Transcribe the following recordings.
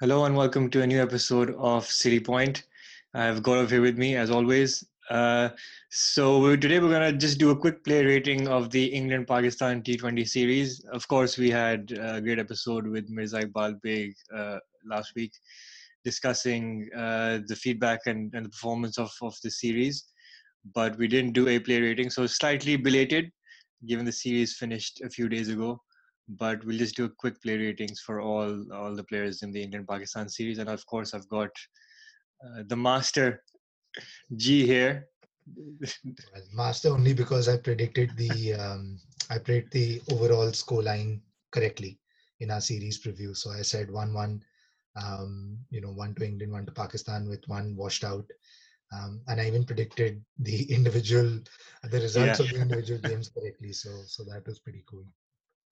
Hello and welcome to a new episode of City Point. I have Gaurav here with me as always. Uh, so today we're gonna just do a quick play rating of the England-Pakistan T20 series. Of course, we had a great episode with Mirza Iqbal Beg uh, last week discussing uh, the feedback and, and the performance of, of the series, but we didn't do a play rating, so slightly belated given the series finished a few days ago but we'll just do a quick play ratings for all all the players in the Indian Pakistan series, and of course I've got uh, the master G here. master only because I predicted the um, I predicted the overall score line correctly in our series preview. So I said one one, um, you know, one to England, one to Pakistan with one washed out. Um, and I even predicted the individual, the results yeah. of the individual games correctly. So, so that was pretty cool.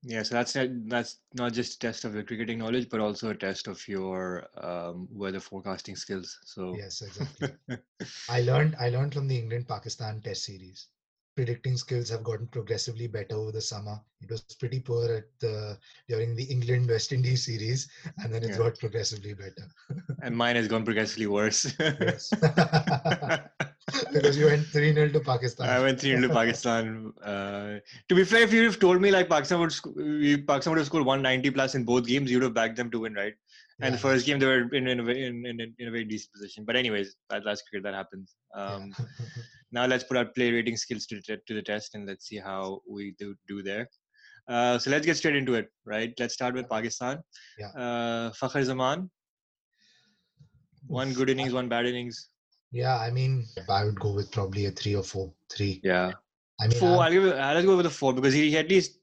Yeah, so that's that's not just a test of your cricketing knowledge, but also a test of your um, weather forecasting skills. So yes, exactly. I learned I learned from the England Pakistan Test series. Predicting skills have gotten progressively better over the summer. It was pretty poor at the during the England West Indies series, and then it's yeah. got progressively better. and mine has gone progressively worse. yes. because you went 3 0 to Pakistan. I went 3 0 to Pakistan. Uh, to be fair, if you have told me like Pakistan would, sc- Pakistan would have scored 190 plus in both games, you would have backed them to win, right? And yeah. the first game, they were in, in, a, in, in, in a very decent position. But, anyways, that, that's cricket, that happens. Um, yeah. now, let's put our play rating skills to, to the test and let's see how we do, do there. Uh, so, let's get straight into it, right? Let's start with Pakistan. Yeah. Uh, Fakhar Zaman. One good innings, one bad innings. Yeah, I mean, I would go with probably a three or four. Three. Yeah. I mean, 4 I'll give. It, I'll go with a four because he at least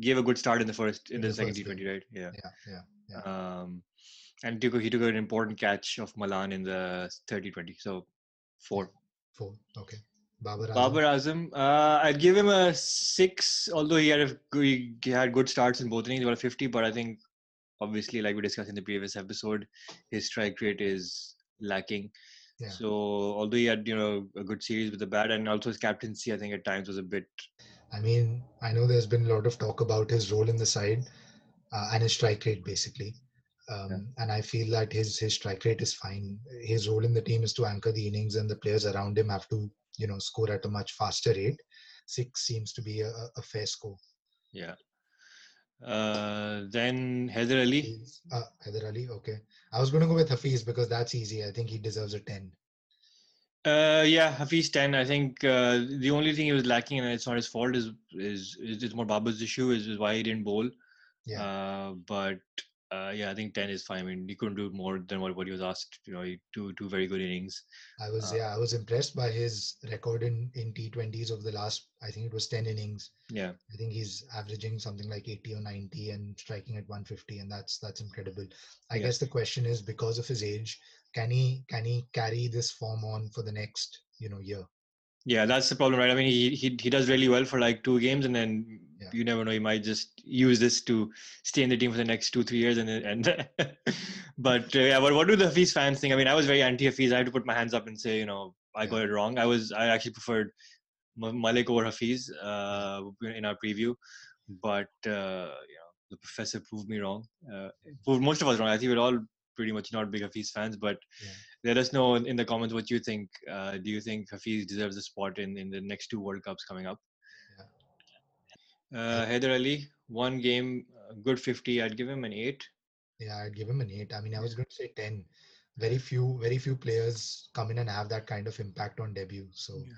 gave a good start in the first in, the, the, second T Twenty, right? Yeah. Yeah. Yeah. yeah. Um, and took he took an important catch of Malan in the third T20. So four. Four. Okay. Babar Azam. Babar Azam. Uh, I'd give him a six, although he had a, he had good starts in both innings, about a fifty. But I think, obviously, like we discussed in the previous episode, his strike rate is lacking. Yeah. So although he had you know a good series with the bat and also his captaincy, I think at times was a bit. I mean, I know there's been a lot of talk about his role in the side uh, and his strike rate basically, um, yeah. and I feel that his his strike rate is fine. His role in the team is to anchor the innings, and the players around him have to you know score at a much faster rate. Six seems to be a, a fair score. Yeah. Uh, then Haider Ali. Uh, Haider Ali, okay. I was going to go with Hafiz because that's easy. I think he deserves a 10. Uh, yeah, Hafiz 10. I think uh, the only thing he was lacking, and it's not his fault, is is, is it's more Babar's issue, is, is why he didn't bowl. Yeah. Uh, but uh, yeah, I think 10 is fine. I mean, he couldn't do more than what, what he was asked. You know, he, two two very good innings. I was uh, yeah, I was impressed by his record in in T20s of the last. I think it was 10 innings. Yeah, I think he's averaging something like 80 or 90 and striking at 150, and that's that's incredible. I yeah. guess the question is because of his age, can he can he carry this form on for the next you know year? Yeah, that's the problem, right? I mean, he he he does really well for like two games, and then yeah. you never know. You might just use this to stay in the team for the next two three years, and and. but uh, yeah, what what do the Hafiz fans think? I mean, I was very anti Hafiz. I had to put my hands up and say, you know, I yeah. got it wrong. I was I actually preferred Malik over Hafiz uh, in our preview, but uh, you know, the professor proved me wrong. Uh, proved most of us wrong. I think we're all pretty much not big Hafiz fans, but yeah. let us know in, the comments what you think. Uh, do you think Hafiz deserves a spot in, in the next two World Cups coming up? Uh, Haider Ali, one game, uh, good 50. I'd give him an 8. Yeah, I'd give him an 8. I mean, I was going to say 10. Very few, very few players come in and have that kind of impact on debut. So. Yeah.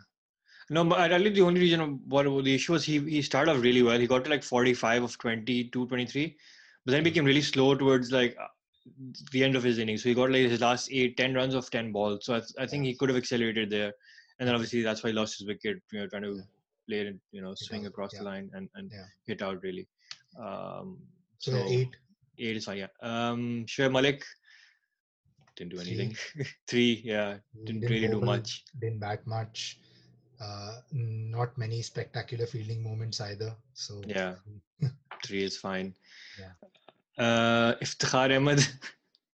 No, but I really the only reason what the issue was he he started off really well. He got to like 45 of 22, 23, but then became mm-hmm. really slow towards like uh, the end of his innings. So he got like his last eight, ten runs of ten balls. So I, I think he could have accelerated there, and then obviously that's why he lost his wicket. You know, trying to play it, you know, swing across yeah. the line and, and yeah. hit out really. Um, so, so eight. Eight is fine. Yeah. Um, Shoaib Malik didn't do anything. Three, Three yeah, didn't, didn't really do much. Didn't bat much. Uh, not many spectacular fielding moments either. So yeah, three is fine. Yeah uh, Iftikhar Ahmed.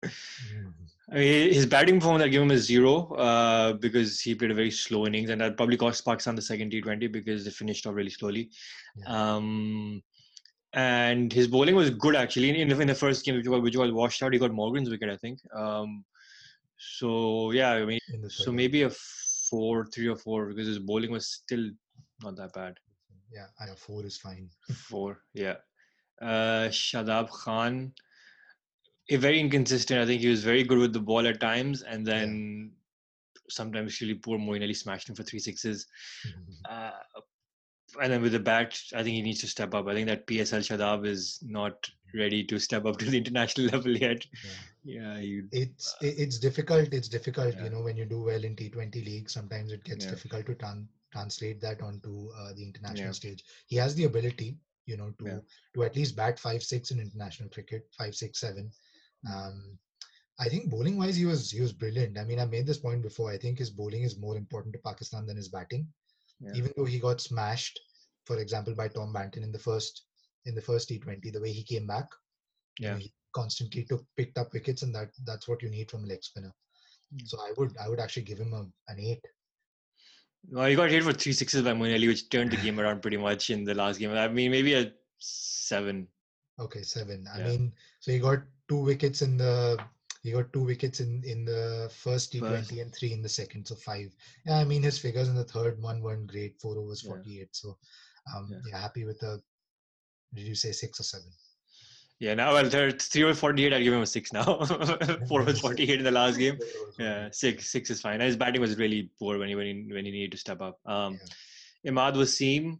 Mm-hmm. I mean, his batting performance, I give him a zero uh, because he played a very slow innings, and that probably cost Pakistan the second T20 because they finished off really slowly. Yeah. Um, and his bowling was good actually in, in the first game, which was, which was washed out. He got Morgan's wicket, I think. Um, so yeah, I mean, so maybe a four, three or four because his bowling was still not that bad. Yeah, I four is fine. four, yeah. Uh, Shadab Khan, very inconsistent. I think he was very good with the ball at times, and then yeah. sometimes really poor. Ali smashed him for three sixes. Uh, and then with the bat, I think he needs to step up. I think that PSL Shadab is not ready to step up to the international level yet. Yeah, yeah it's uh, it's difficult. It's difficult. Yeah. You know, when you do well in T20 league, sometimes it gets yeah. difficult to tran- translate that onto uh, the international stage. He has the ability, you know, to to at least bat five six in international cricket, five six seven. Hmm. Um, I think bowling wise, he was he was brilliant. I mean, I made this point before. I think his bowling is more important to Pakistan than his batting yeah. even though he got smashed, for example, by Tom Banton in the first in the first T20, the way he came back, yeah, he constantly took picked up wickets, and that that's what you need from a leg spinner. Mm. So I would I would actually give him a, an eight. Well, he got hit for three sixes by Moeen Ali, which turned the game around pretty much in the last game. I mean, maybe a seven. Okay, seven. I mean, so he got two wickets in the he got two wickets in in the first T20 and three in the second, so five. Yeah, I mean his figures in the third one weren't great. Four overs, yeah. 48. So, um, yeah. yeah. happy with the. Did you say six or seven? Yeah, now well, third, three over 48. I'll give him a six now. Four over 48 in the last game. Yeah, six, six is fine. His batting was really poor when he when he, when he needed to step up. Um, yeah. Imad Wasim,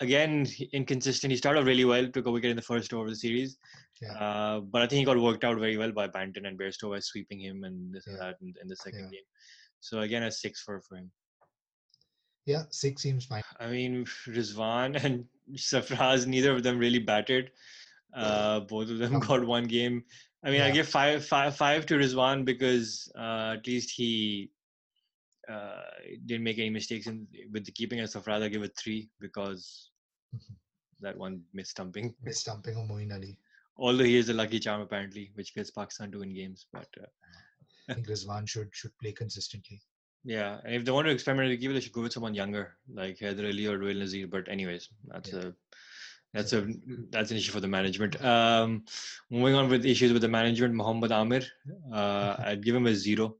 again inconsistent. He started really well, took a wicket in the first over of the series, yeah. uh, but I think he got worked out very well by Banton and Bairstow by sweeping him and this yeah. and that in, in the second yeah. game. So again, a six for for him. Yeah, six seems fine. I mean, Rizwan and Sarfraz, neither of them really batted. Uh, both of them got one game. I mean, I give five, five, five to Rizwan because uh, at least he uh, didn't make any mistakes in with the keeping. And Sarfraz, I give it three because that one missed stumping. Missed stumping of Moeen Ali. Although he is a lucky charm apparently, which gets Pakistan to win games. But uh, I think Rizwan should should play consistently. Yeah, and if they want to experiment with they should go with someone younger, like Haider Ali or Rohail Nazir. But anyways, that's yeah. a that's a that's an issue for the management. Um, moving on with issues with the management, Mohammad Amir, uh, I'd give him a zero.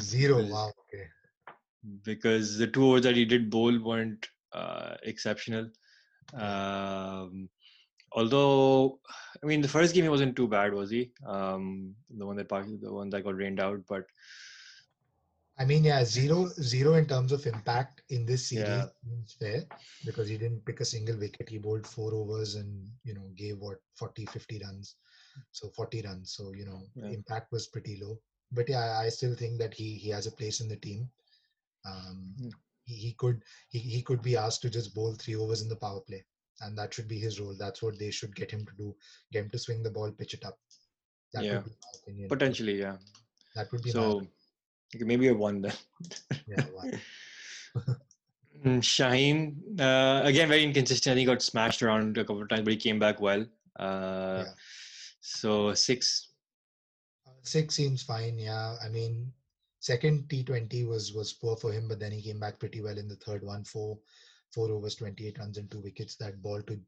Zero. Wow. Okay. Because the two overs that he did bowl weren't uh, exceptional. Um, although, I mean, the first game he wasn't too bad, was he? Um, the one that the one that got rained out, but. I mean, yeah, zero zero in terms of impact in this series yeah. fair because he didn't pick a single wicket. He bowled four overs and you know gave what 40, 50 runs, so 40 runs. So you know, yeah. impact was pretty low. But yeah, I still think that he he has a place in the team. Um, mm he, could he, he could be asked to just bowl three overs in the power play and that should be his role that's what they should get him to do get him to swing the ball pitch it up that yeah potentially yeah that would be so maybe a one then yeah one. Mm, Shaheen, uh, again, very inconsistent. He got smashed around a couple of times, but he came back well. Uh, yeah. So six. Uh, six seems fine. Yeah, I mean, Second T20 was was poor for him, but then he came back pretty well in the third one. Four four overs, 28 runs and two wickets. That ball to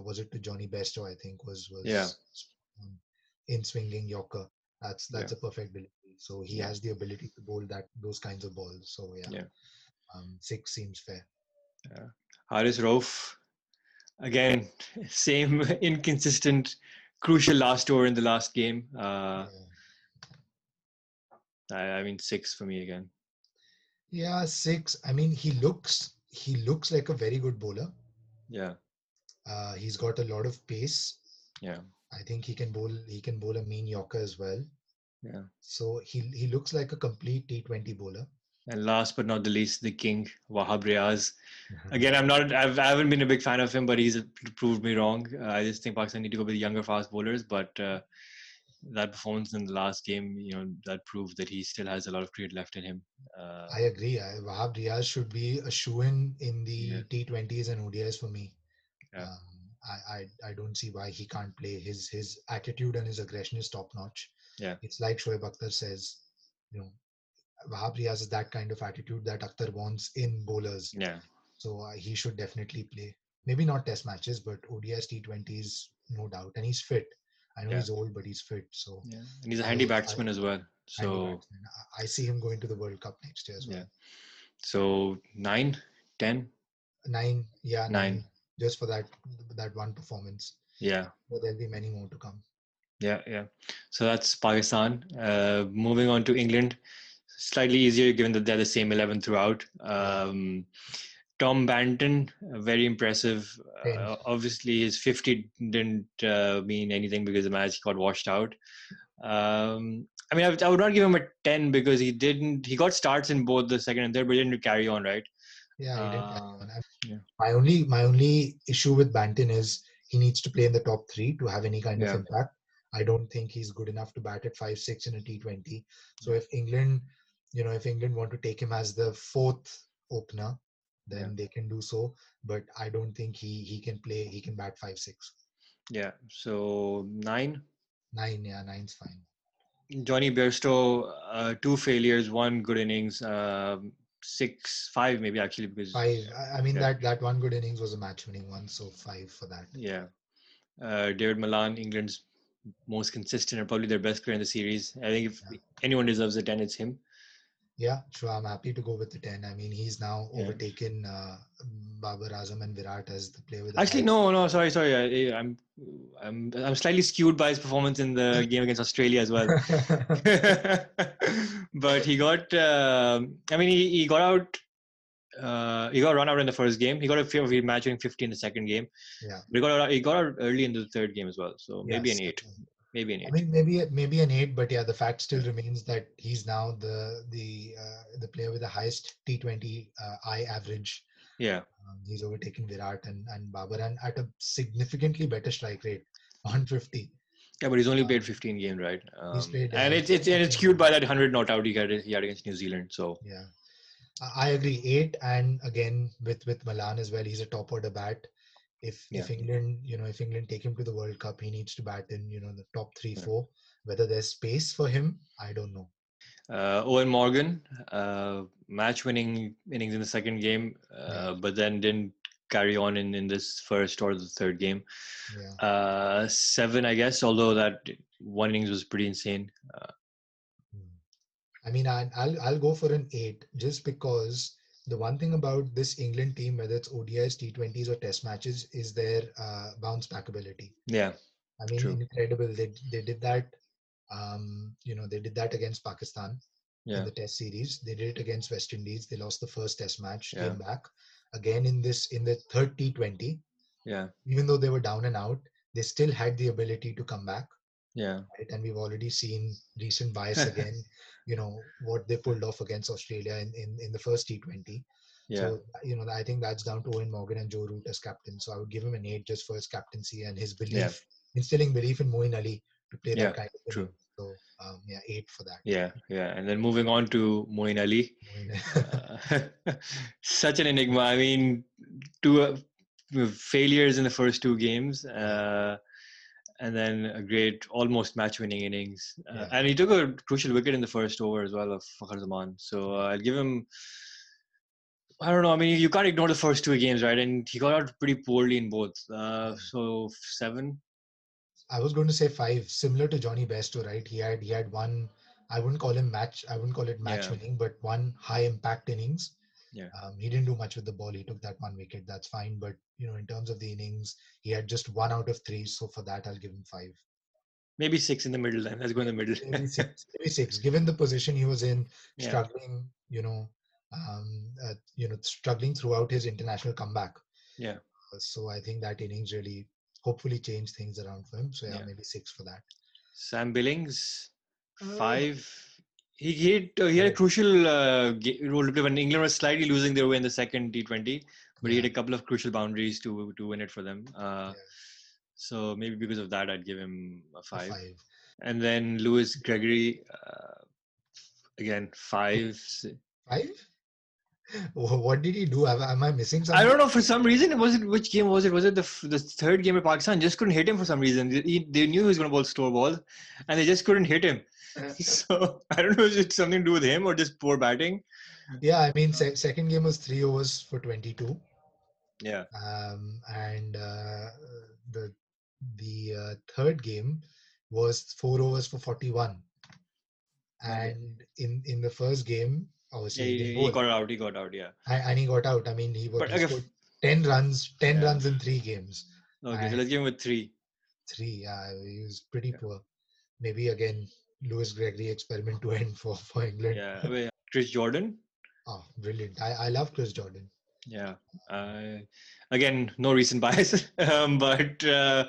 was it to Jonny Bairstow, I think was was yeah. in swinging Yorker. That's that's yeah. a perfect delivery. So he yeah. has the ability to bowl that those kinds of balls. So yeah, yeah. Um, six seems fair. Yeah. Haris Rauf, again, same inconsistent, crucial last over in the last game. Uh, yeah. I, I mean six for me again. Yeah, six. I mean, he looks he looks like a very good bowler. Yeah. Uh, he's got a lot of pace. Yeah. I think he can bowl. He can bowl a mean Yorker as well. Yeah. So he he looks like a complete T20 bowler. And last but not the least, the king Wahab Riaz. Again, I'm not. I've, I haven't been a big fan of him, but he's proved me wrong. Uh, I just think Pakistan need to go with younger fast bowlers. But uh, that performance in the last game, you know, that proved that he still has a lot of create left in him. Uh, I agree. I, Wahab Riaz should be a shoe in in the yeah. T20s and ODIs for me. Yeah. Um, I, I I don't see why he can't play. His his attitude and his aggression is top notch. Yeah, it's like Shoaib Akhtar says, you know, Wahab Riaz is that kind of attitude that Akhtar wants in bowlers. Yeah. So uh, he should definitely play. maybe not test matches, but ODIs, T20s, no doubt. And he's fit. I know Yeah. he's old, but he's fit. So Yeah, and he's a handy I- batsman as well. So. I- I see him going to the World Cup next year as well. Yeah. so nine, ten, Nine, yeah, Nine. nine. Just for that that one performance. yeah. But there'll be many more to come. Yeah, yeah. So that's Pakistan. Uh, moving on to England, slightly easier given that they're the same 11 throughout. Um, Tom Banton, very impressive. Uh, obviously, his 50 didn't uh, mean anything because the match got washed out. Um, I mean, I would, I would not give him a 10 because he didn't, he got starts in both the second and third, but he didn't carry on, right? Yeah, he didn't Uh, yeah. My only my only issue with Banton is he needs to play in the top three to have any kind Yeah. of impact. I don't think he's good enough to bat at five six in a T20. So if England, you know, if England want to take him as the fourth opener, then Yeah. they can do so. But I don't think he he can play. He can bat five six. Yeah. So nine. Nine, yeah, nine's fine. Jonny Bairstow, uh, two failures, one good innings, um, six, five maybe actually because Five. I, I mean Yeah. that that one good innings was a match winning one, so five for that. Yeah. Uh, Dawid Malan, England's most consistent and probably their best player in the series. I think if Yeah. anyone deserves a 10, it's him. Yeah, sure. I'm happy to go with the 10. I mean, he's now Yeah. overtaken uh, Babar Azam and Virat as the player with the Actually, no, no, sorry, sorry. I, I'm, I'm, I'm slightly skewed by his performance in the game against Australia as well. but he got, um I mean, he, he got out. Uh, he got run out in the first game. He got a few of match winning 50 in the second game. Yeah. But he got out, he got out early in the third game as well. So maybe Yes. an eight. Maybe an eight. I mean, maybe maybe an eight, but yeah, the fact still remains that he's now the the uh, the player with the highest T20 uh, I average. yeah. Um, he's overtaken Virat and and Babar, and at a significantly better strike rate, 150. Yeah, but he's only Um, played 15 games, right? Um, played, and uh, it's it's and it's skewed by that 100 not out he had he had against New Zealand. So Yeah, I I agree. Eight, and again with with Malan as well, he's a top order bat. If if England, you know, if England take him to the World Cup, he needs to bat in you know the top three, Yeah. four. Whether there's space for him, I don't know. uh, Eoin Morgan, uh, match-winning innings in the second game, uh, Yeah. but then didn't carry on in in this first or the third game. Yeah. Uh, seven, I guess. Although that one innings was pretty insane. Uh, Hmm. I mean, I, I'll I'll go for an eight just because the one thing about this England team, whether it's ODIs, T20s, or Test matches, is their uh, bounce back ability. yeah, I mean, True. incredible. They they did that. Um, you know, they did that against Pakistan yeah, in the Test series. They did it against West Indies. They lost the first Test match, Yeah. came back again in this in the third T20. yeah, Even though they were down and out, they still had the ability to come back. Yeah, right? And we've already seen recent bias again. you know what they pulled off against Australia in in, in the first T20. yeah. So you know I think that's down to Eoin Morgan and Joe Root as captain. So I would give him an eight just for his captaincy and his belief, instilling belief in Moeen Ali to play Yeah, that kind of true. So um, yeah, eight for that. Yeah, yeah, and then moving on to Moeen Ali, uh, such an enigma. I mean, two uh, failures in the first two games, uh, and then a great, almost match-winning innings. Uh, Yeah. And he took a crucial wicket in the first over as well of Fakhar Zaman. So uh, I'll give him. I don't know. I mean, you can't ignore the first two games, right? And he got out pretty poorly in both. Uh, so seven. I was going to say five, similar to Jonny Bairstow, right? He had he had one. I wouldn't call him match. I wouldn't call it match Yeah. winning, but one high impact innings. Yeah. Um, he didn't do much with the ball. He took that one wicket. That's fine. But you know, in terms of the innings, he had just one out of three. So for that, I'll give him five. Maybe six in the middle. Then let's go in the middle. Maybe six. maybe six. Given the position he was in, Yeah. struggling. You know, um, uh, you know, struggling throughout his international comeback. Yeah. Uh, So I think that innings really, hopefully, changed things around for him. So yeah, Yeah. maybe six for that. Sam Billings, Uh, five. He he had, uh, he had a crucial uh, role to play when England was slightly losing their way in the second T20, but he had a couple of crucial boundaries to to win it for them. Uh. So maybe because of that, I'd give him a A five. five. And then Lewis Gregory, uh, again five. Five? Wha- What did he do? Am I missing something? I don't know for some reason. It Was it which game was it? Was it the the third game of Pakistan? Just couldn't hit him for some reason. He, they knew he was going to bowl slow balls, and they just couldn't hit him. So I don't know if it's something to do with him or just poor batting. Yeah, I mean, se- second game was three overs for 22. Yeah. Um, and uh, the the uh, third game was four overs for 41. And in in the first game, obviously yeah, he, he got out. He got out. Yeah. And, he got out. I mean, he, was, but, he okay. 10 runs, 10 yeah. runs in three games. Okay, and so let's give him with three. Three, yeah, he was pretty yeah. poor. Maybe again, Lewis Gregory experiment to end for, for England. Yeah, Chris Jordan. Oh, brilliant! I, I love Chris Jordan. Yeah. Uh, again, no recent bias, um, but uh,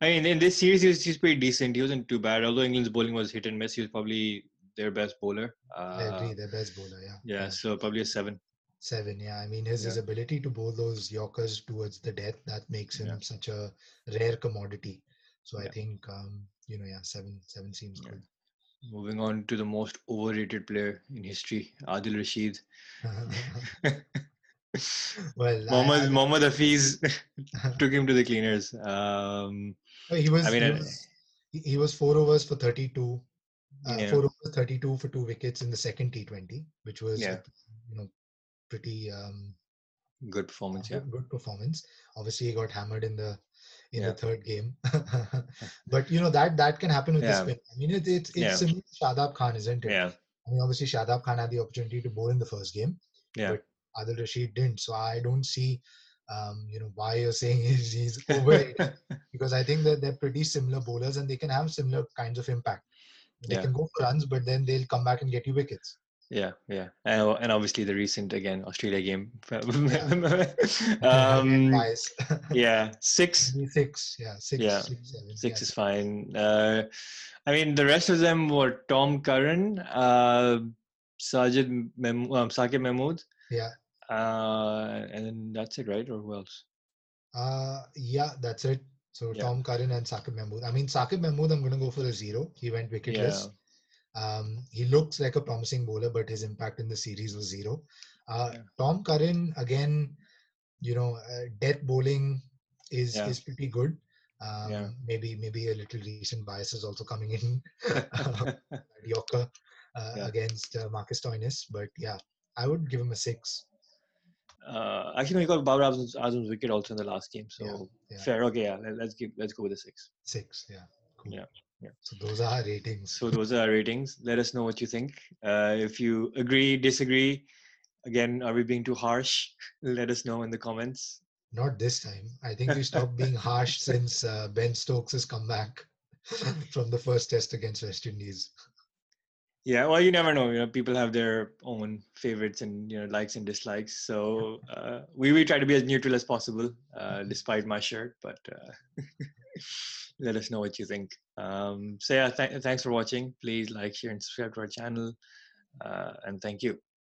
I mean, in this series, he was, he was pretty decent. He wasn't too bad. Although England's bowling was hit and miss, he was probably their best bowler. Uh, I agree, their best bowler. Yeah. Yeah. yeah. So probably a seven. Seven, yeah. I mean, his, yeah. his ability to bowl those Yorkers towards the death that makes him yeah. such a rare commodity. So I think, um, you know, yeah, seven, seven seems good. Moving on to the most overrated player in history, Adil Rashid. well, Mohammad, I, Mohammad Hafiz took him to the cleaners. Um, he was, I mean, he was, he was four overs for 32, uh, yeah. four overs, 32 for two wickets in the second T20, which was, yeah. you know, pretty um, good performance. Yeah, good performance. Obviously, he got hammered in the in yeah. the third game. but you know that that can happen with yeah. the spin. I mean, it, it's it's similar to Shadab Khan, isn't it? Yeah. I mean, obviously Shadab Khan had the opportunity to bowl in the first game. Yeah. But Adil Rashid didn't. So I don't see, um, you know, why you're saying he's, he's overrated because I think that they're pretty similar bowlers and they can have similar kinds of impact. They can go for runs, but then they'll come back and get you wickets. Yeah, yeah, and, and obviously the recent again Australia game. um, yeah, six. Six, yeah, six. Yeah, six, seven, six yeah. is fine. Uh, I mean, the rest of them were Tom Curran, uh, Sajid Mem- um, Saqib Mahmood. Yeah. Uh, and then that's it, right? Or who else? Uh, yeah, that's it. So yeah. Tom Curran and Saqib Mahmood. I mean, Saqib Mahmood, I'm going to go for a zero. He went wicketless. Yeah. Um, he looks like a promising bowler, but his impact in the series was zero. Uh, yeah. Tom Curran, again, you know, uh, death bowling is is pretty good. Um, yeah. Maybe maybe a little recent bias is also coming in. Yorker uh, against uh, Marcus Stoinis, but yeah, I would give him a six. Uh, actually, no, he got Babar Azam's, Azam's wicket also in the last game, so fair. Okay, yeah, let's give let's go with the six. Six, yeah, cool. Yeah. Yeah. So those are our ratings. So those are our ratings. Let us know what you think. Uh, if you agree, disagree, again, are we being too harsh? Let us know in the comments. Not this time. I think we stopped being harsh since uh, Ben Stokes has come back from the first test against West Indies. Yeah, well, you never know. You know, people have their own favorites and you know likes and dislikes. So uh, we we try to be as neutral as possible, uh, despite my shirt. But uh, let us know what you think. Um, so yeah, th- thanks for watching. Please like, share, and subscribe to our channel. Uh, and thank you.